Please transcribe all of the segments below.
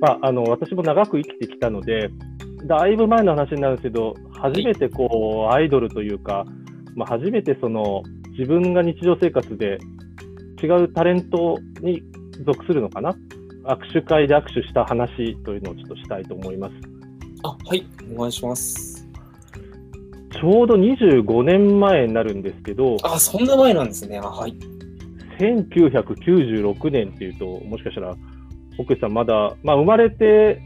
まあ、あの私も長く生きてきたので、だいぶ前の話になるんですけど、初めてこうアイドルというか、まあ、初めてその自分が日常生活で違うタレントに属するのかな、握手会で握手した話というのをちょっとしたいと思います。あ、はい、お願いします。ちょうど25年前になるんですけど、あ、そんな前なんですね。あはい。1996年っていうと、もしかしたら、奥さんまだ、まあ、生まれて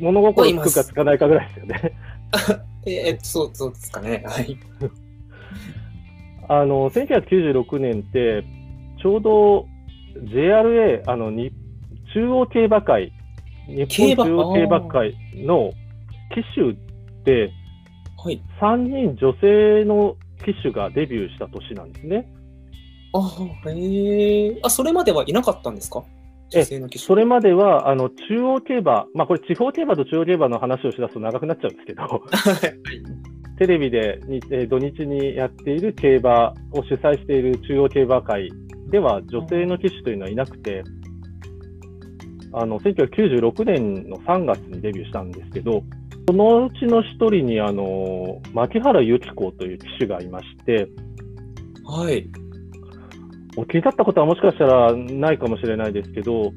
物心つくかつかないかぐらいですよね。ええっと、そう、そうですかね。はい。あの、1996年って、ちょうど JRA、あの、に中央競馬会、日本中央競馬会の騎手で、はい。3人女性の騎手がデビューした年なんですね。あ、へえ。あ、それまではいなかったんですか？え女性の騎手。それまでは、あの、中央競馬、まあ、これ地方競馬と中央競馬の話をしだすと長くなっちゃうんですけど、テレビでにえー土日にやっている競馬を主催している中央競馬会では女性の騎手というのはいなくて、あの1996年の3月にデビューしたんですけど、そのうちの一人にあの牧原由紀子という騎手がいまして、はい。お聞きになったことはもしかしたらないかもしれないですけど、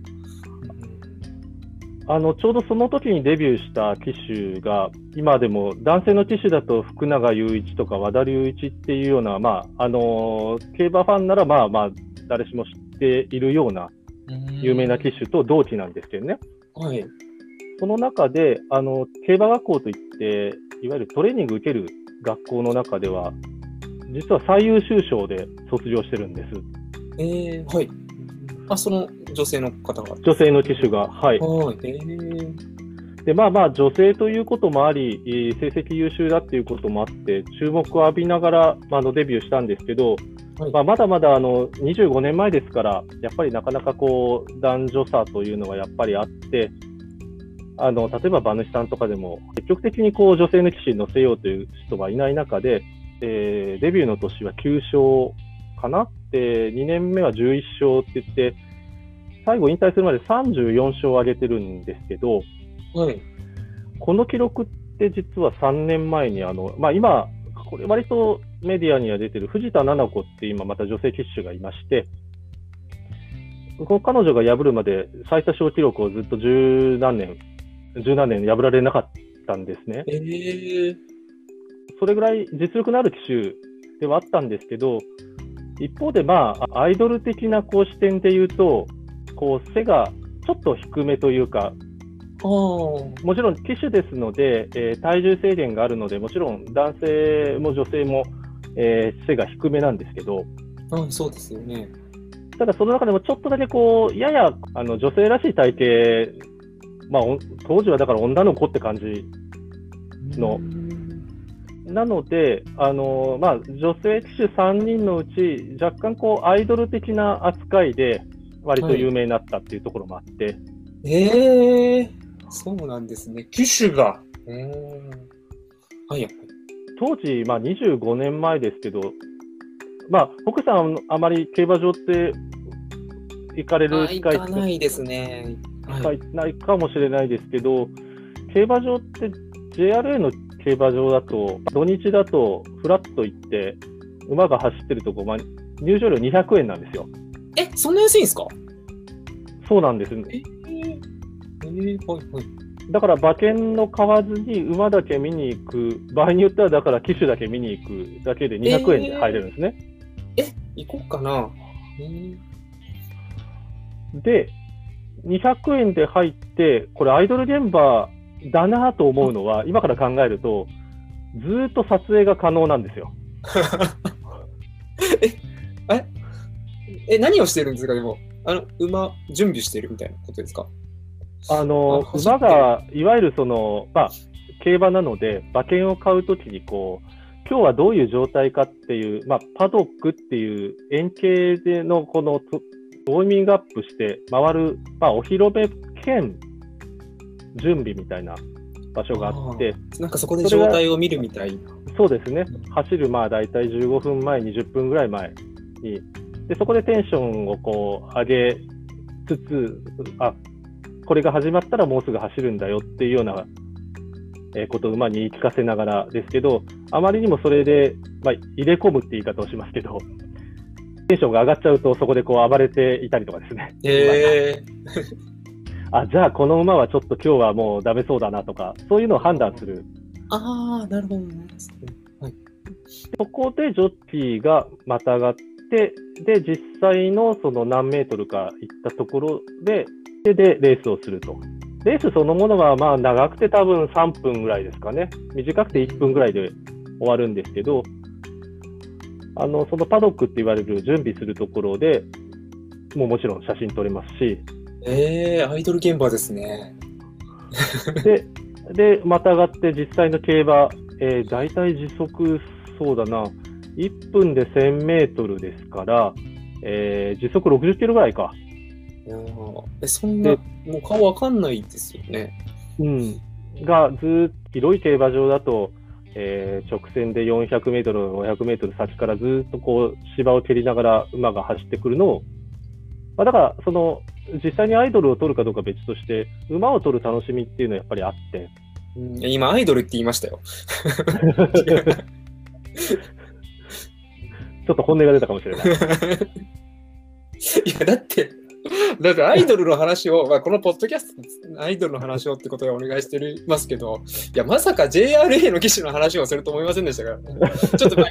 あのちょうどその時にデビューした騎手が、今でも男性の騎手だと福永雄一とか和田隆一っていうような、まああの競馬ファンならまあまあ誰しも知っているような有名な騎手と同期なんですけどね、はい。その中であの競馬学校といって、いわゆるトレーニング受ける学校の中では、実は最優秀賞で卒業してるんです、えー、はい。あ、その女性の方が。女性の騎手が。はいはい。えー、でまあまあ女性ということもあり、えー成績優秀だっていうこともあって、注目を浴びながら、まあ、あのデビューしたんですけど、はいまあ、まだまだあの25年前ですから、やっぱりなかなかこう男女差というのはやっぱりあって、あの例えば馬主さんとかでも、積極的にこう女性の騎手に乗せようという人がいない中で、えーデビューの年は9勝かな、で2年目は11勝って言って、最後引退するまで34勝を挙げてるんですけど、はい。この記録って実は3年前にあの、まあ、今、これ割とメディアには出てる藤田七菜子って今また女性騎手がいまして、この彼女が破るまで最多勝記録をずっと十何年、十何年破られなかったんですね。えー、それぐらい実力のある騎手ではあったんですけど、一方で、まあ、アイドル的なこう視点で言うと、こう背がちょっと低めというか。もちろん機種ですので、えー体重制限があるので、もちろん男性も女性も、えー背が低めなんですけど、うん、そうですよね。ただその中でもちょっとだけこう、ややあの女性らしい体型、まあ、お当時はだから女の子って感じのうんなので、あのまあ、女性騎手3人のうち、若干こうアイドル的な扱いで、割と有名になったっていうところもあって、ええそうなんですね。機種が。はいはい。当時、まあ、25年前ですけど、まあ、北さん、あまり競馬場って行かれる機会かないですね。はい。はいないかもしれないですけど、競馬場って JRA の競馬場だと、土日だとフラッと行って、馬が走ってるとこ、まあ、入場料200円なんですよ。え、そんな安いんですか？そうなんです。えー、えー、はいはい。だから馬券の買わずに馬だけ見に行く、場合によってはだから騎手だけ見に行くだけで200円で入れるんですね。え、行こうかな。えー、で、200円で入って、これアイドル現場だなと思うのは、今から考えると、ずーっと撮影が可能なんですよ。え、え、え、何をしてるんですか、でも？あの、馬、準備してるみたいなことですか？あの馬がいわゆるその、まあ、競馬なので、馬券を買うときにこう、今日はどういう状態かっていう、まあ、パドックっていう円形でのこのとウォーミングアップして回る、まあ、お披露目兼準備みたいな場所があって、なんかそこで状態を見るみたい。そうですね、走るまあ大体15分前、20分ぐらい前に、でそこでテンションをこう上げつつ、あこれが始まったらもうすぐ走るんだよっていうようなえことを馬に言い聞かせながらですけど、あまりにもそれで、まあ、入れ込むって言い方をしますけど、テンションが上がっちゃうと、そこでこう暴れていたりとかですね。えー、あじゃあ、この馬はちょっと今日はもうダメそうだなとか、そういうのを判断する。ああ、なるほど、ね、はい。そこでジョッキーがまたがって、で、実際のその何メートルか行ったところで、で、でレースをすると。レースそのものはまあ長くて多分3分ぐらいですかね。短くて1分ぐらいで終わるんですけど、あのそのパドックって言われる準備するところでもうもちろん写真撮れますし。えー、アイドル現場ですね。で、でまたがって実際の競馬、えー、大体時速、そうだな、1分で1000メートルですから、えー、時速60キロぐらいか。いやえそんな、もう顔わかんないですよね。うん。が、ずっと広い競馬場だと、えー、直線で400メートル、500メートル先からずっとこう芝を蹴りながら馬が走ってくるのを、まあ、だからその実際にアイドルを取るかどうか別として、馬を取る楽しみっていうのはやっぱりあって。うん、今、アイドルって言いましたよ。ちょっと本音が出たかもしれない。いや、だって、だってアイドルの話を、まあ、このポッドキャストアイドルの話をってことでお願いしてますけど、いや、まさか JRA の機種の話をすると思いませんでしたから、ね、ちょっと、まあ、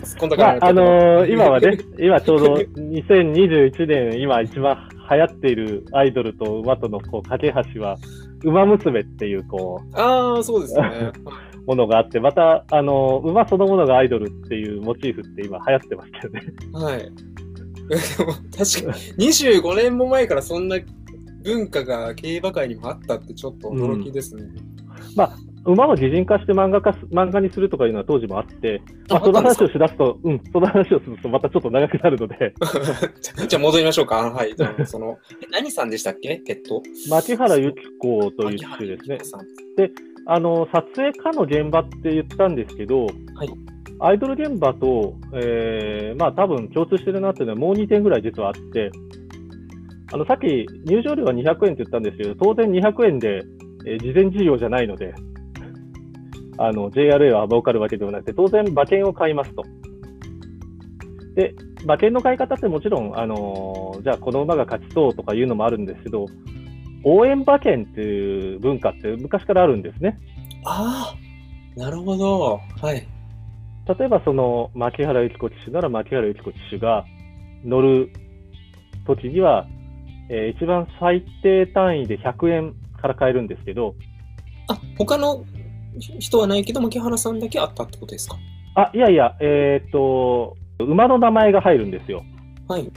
突っ込んだから、まあ、あのー、今はね、今ちょうど2021年、今一番流行っているアイドルと馬とのこう架け橋は、馬娘っていう、こう、ああ、そうですね。ものがあって、また、あのー、馬そのものがアイドルっていうモチーフって今流行ってますけどね。はい。確かに25年も前からそんな文化が競馬界にもあったってちょっと驚きですね。うん、まあ馬を擬人化して漫画化漫画にするとかいうのは当時もあって、まあ、その話をしだすと、うん、その話をするとまたちょっと長くなるので。じゃあ戻りましょうか。はい。その何さんでしたっけ？ペット牧原由紀子という機種ですね。で、あの、撮影家の現場って言ったんですけど、はい、アイドル現場と、えー、まあ多分共通してるなっていうのはもう2点ぐらい実はあって、あのさっき入場料は200円って言ったんですけど、当然200円で、えー、事前事業じゃないので、あの JRA は儲かるわけではなくて、当然馬券を買いますと。で、馬券の買い方ってもちろん、あのー、じゃあこの馬が勝ちそうとかいうのもあるんですけど、応援馬券っていう文化って昔からあるんですね。ああ、なるほど。はい。例えばその牧原由紀子騎手なら牧原由紀子騎手が乗る時には、えー、一番最低単位で100円から買えるんですけど、あ他の人はないけど、牧原さんだけあったってことですか？あいやいや、えー、っと、馬の名前が入るんですよ。はい。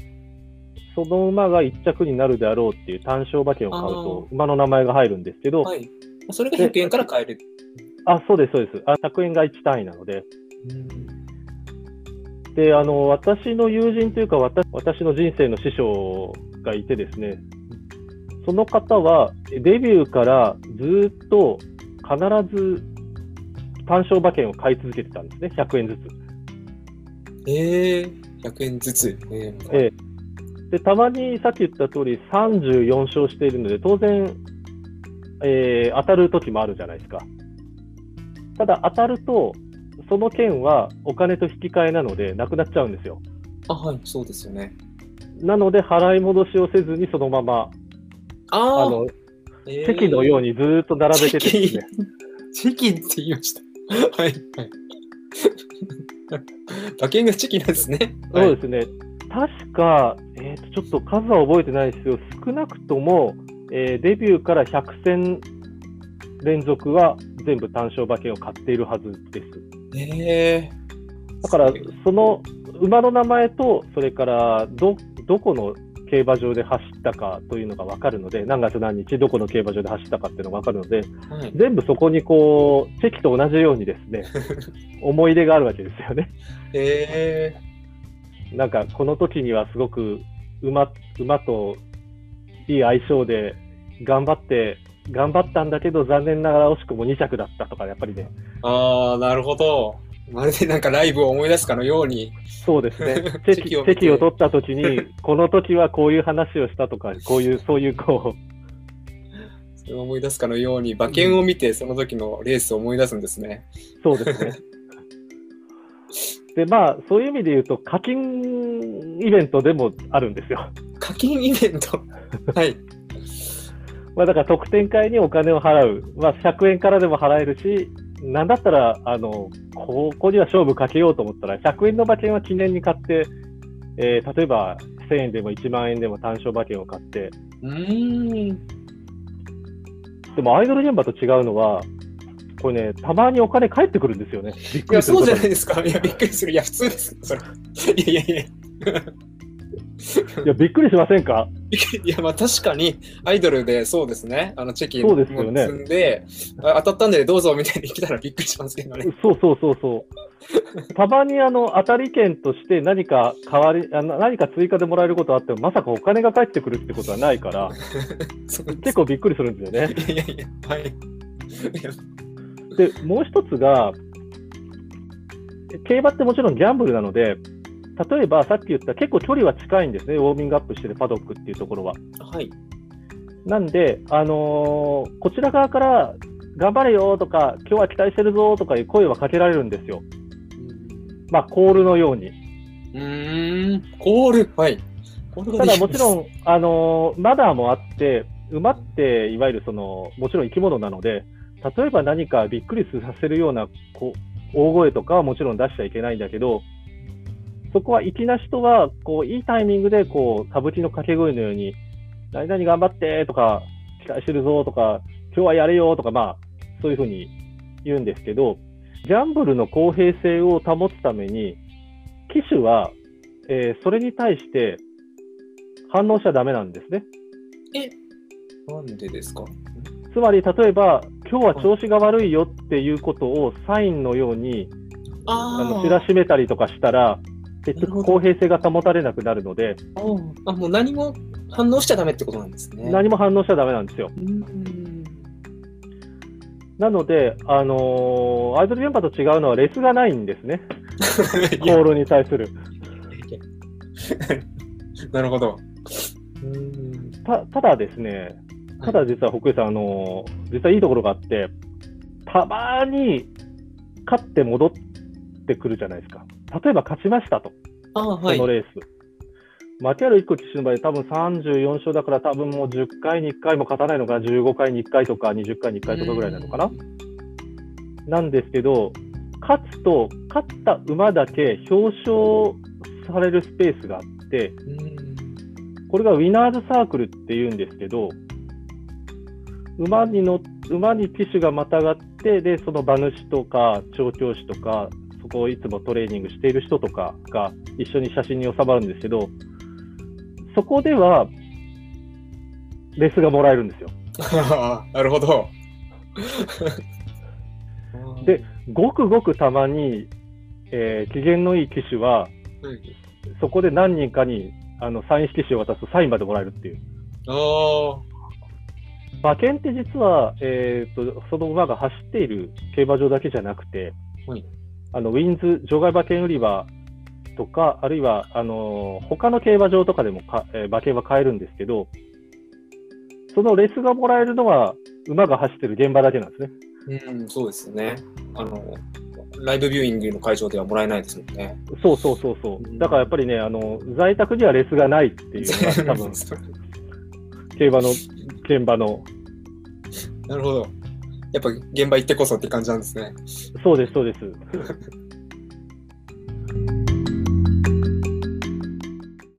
その馬が1着になるであろうっていう単勝馬券を買うと、馬の名前が入るんですけど、はい、それが100円から買える。あ、そうです、そうです。あ100円が1単位なので、であの私の友人というか私、私の人生の師匠がいてですね、その方はデビューからずっと必ず単勝馬券を買い続けてたんですね、100円ずつ。えー、100円ずつ。えー、えー、でたまにさっき言った通り34勝しているので、当然、えー、当たる時もあるじゃないですか。ただ、当たると、その件はお金と引き換えなので、なくなっちゃうんですよ。あ、はい、そうですよね。なので、払い戻しをせずに、そのまま、ああの、えー、席のようにずっと並べててですね。チキンって言いました。はい、はい。馬券がチキンなんですね。そうですね。確か、えーと、ちょっと数は覚えてないですよ。少なくとも、えー、デビューから100戦連続は全部単勝馬券を買っているはずです。えー、だから、その馬の名前と、それからどどこの競馬場で走ったかというのが分かるので、何月何日、どこの競馬場で走ったかっていうのが分かるので、はい、全部そこにこう、チェキと同じようにですね、思い出があるわけですよね。えー、なんか、この時にはすごく馬馬といい相性で頑張って頑張ったんだけど、残念ながら惜しくも2着だったとか、やっぱりね。ああ、なるほど。まるでなんかライブを思い出すかのように。そうですね。席をを取った時に、この時はこういう話をしたとか、こういう、そういうこう、思い出すかのように、馬券を見て、その時のレースを思い出すんですね。そうですね。で、まあ、そういう意味で言うと、課金イベントでもあるんですよ。課金イベント？はい。まあ、だから特典会にお金を払う。まあ、100円からでも払えるし、なんだったら、あの、ここには勝負かけようと思ったら、100円の馬券は記念に買って、えー、例えば1000円でも1万円でも単勝馬券を買って。うん。でもアイドル現場と違うのは、これね、たまにお金返ってくるんですよね。びっくりするいや、そうじゃないですか。いや、びっくりする。いや、普通です。それ。いやいやいや。いや、びっくりしませんか？いや、まあ確かに、アイドルでそうですね、あのチェキも積んで、当たったんでどうぞみたいに来たらびっくりしますけどね。そうそうそうそう。たまにあの当たり券として何か代わりあの、何か追加でもらえることあっても、まさかお金が返ってくるってことはないから、結構びっくりするんですよね。いやいや、はい。で、もう一つが、競馬ってもちろんギャンブルなので、例えばさっき言った結構距離は近いんですね、ウォーミングアップしてるパドックっていうところは。はい、なんで、あのー、こちら側から頑張れよとか、今日は期待してるぞとかいう声はかけられるんですよ。まあ、コールのように。うん、コール？はい。ただもちろん、あのー、マナーもあって、馬っていわゆるその、もちろん生き物なので、例えば何かびっくりさせるようなこう大声とかはもちろん出しちゃいけないんだけど、そこは粋な人は、こう、いいタイミングで、こう、歌舞伎の掛け声のように、何々頑張ってとか、期待してるぞとか、今日はやれよとか、まあ、そういうふうに言うんですけど、ギャンブルの公平性を保つために、騎手は、えー、それに対して反応しちゃだめなんですね。え、なんでですか？つまり、例えば、今日は調子が悪いよっていうことをサインのように、あの知らしめたりとかしたら、結局公平性が保たれなくなるので、あもう何も反応しちゃだめってことなんですね。何も反応しちゃだめなんですよ。なので、あのー、アイドル電波と違うのはレスがないんですね。コールに対する。なるほど。たただですね、ただ実は北井さん、あのー、実はいいところがあって、たまに勝って戻ってくるじゃないですか。例えば勝ちましたと、このレース。マティアル1個騎手の場合、多分34勝だから、多分もう10回に1回も勝たないのか、15回に1回とか、20回に1回とかぐらいなのかな。なんですけど、勝つと、勝った馬だけ表彰されるスペースがあって、これがウィナーズサークルっていうんですけど、馬に乗馬に騎手がまたがって、で、その馬主とか調教師とか、そこをいつもトレーニングしている人とかが一緒に写真に収まるんですけど、そこでは、レスがもらえるんですよ。なるほど。で、ごくごくたまに、えー、機嫌のいい機種は、そこで何人かにあのサイン色紙を渡すとサインまでもらえるっていう。あ馬券って実は、えーと、その馬が走っている競馬場だけじゃなくて、はい、あのウィンズ場外馬券売り場とか、あるいはあの他の競馬場とかでもか、えー、馬券は買えるんですけど、そのレスがもらえるのは馬が走ってる現場だけなんですね。うん、そうですね。あのライブビューイングの会場ではもらえないですもんね。そうそうそうそう。だからやっぱりね、あの在宅にはレスがないっていうのが多分競馬の現場の。なるほど。やっぱ現場行ってこそって感じなんですね。そうです、そうです。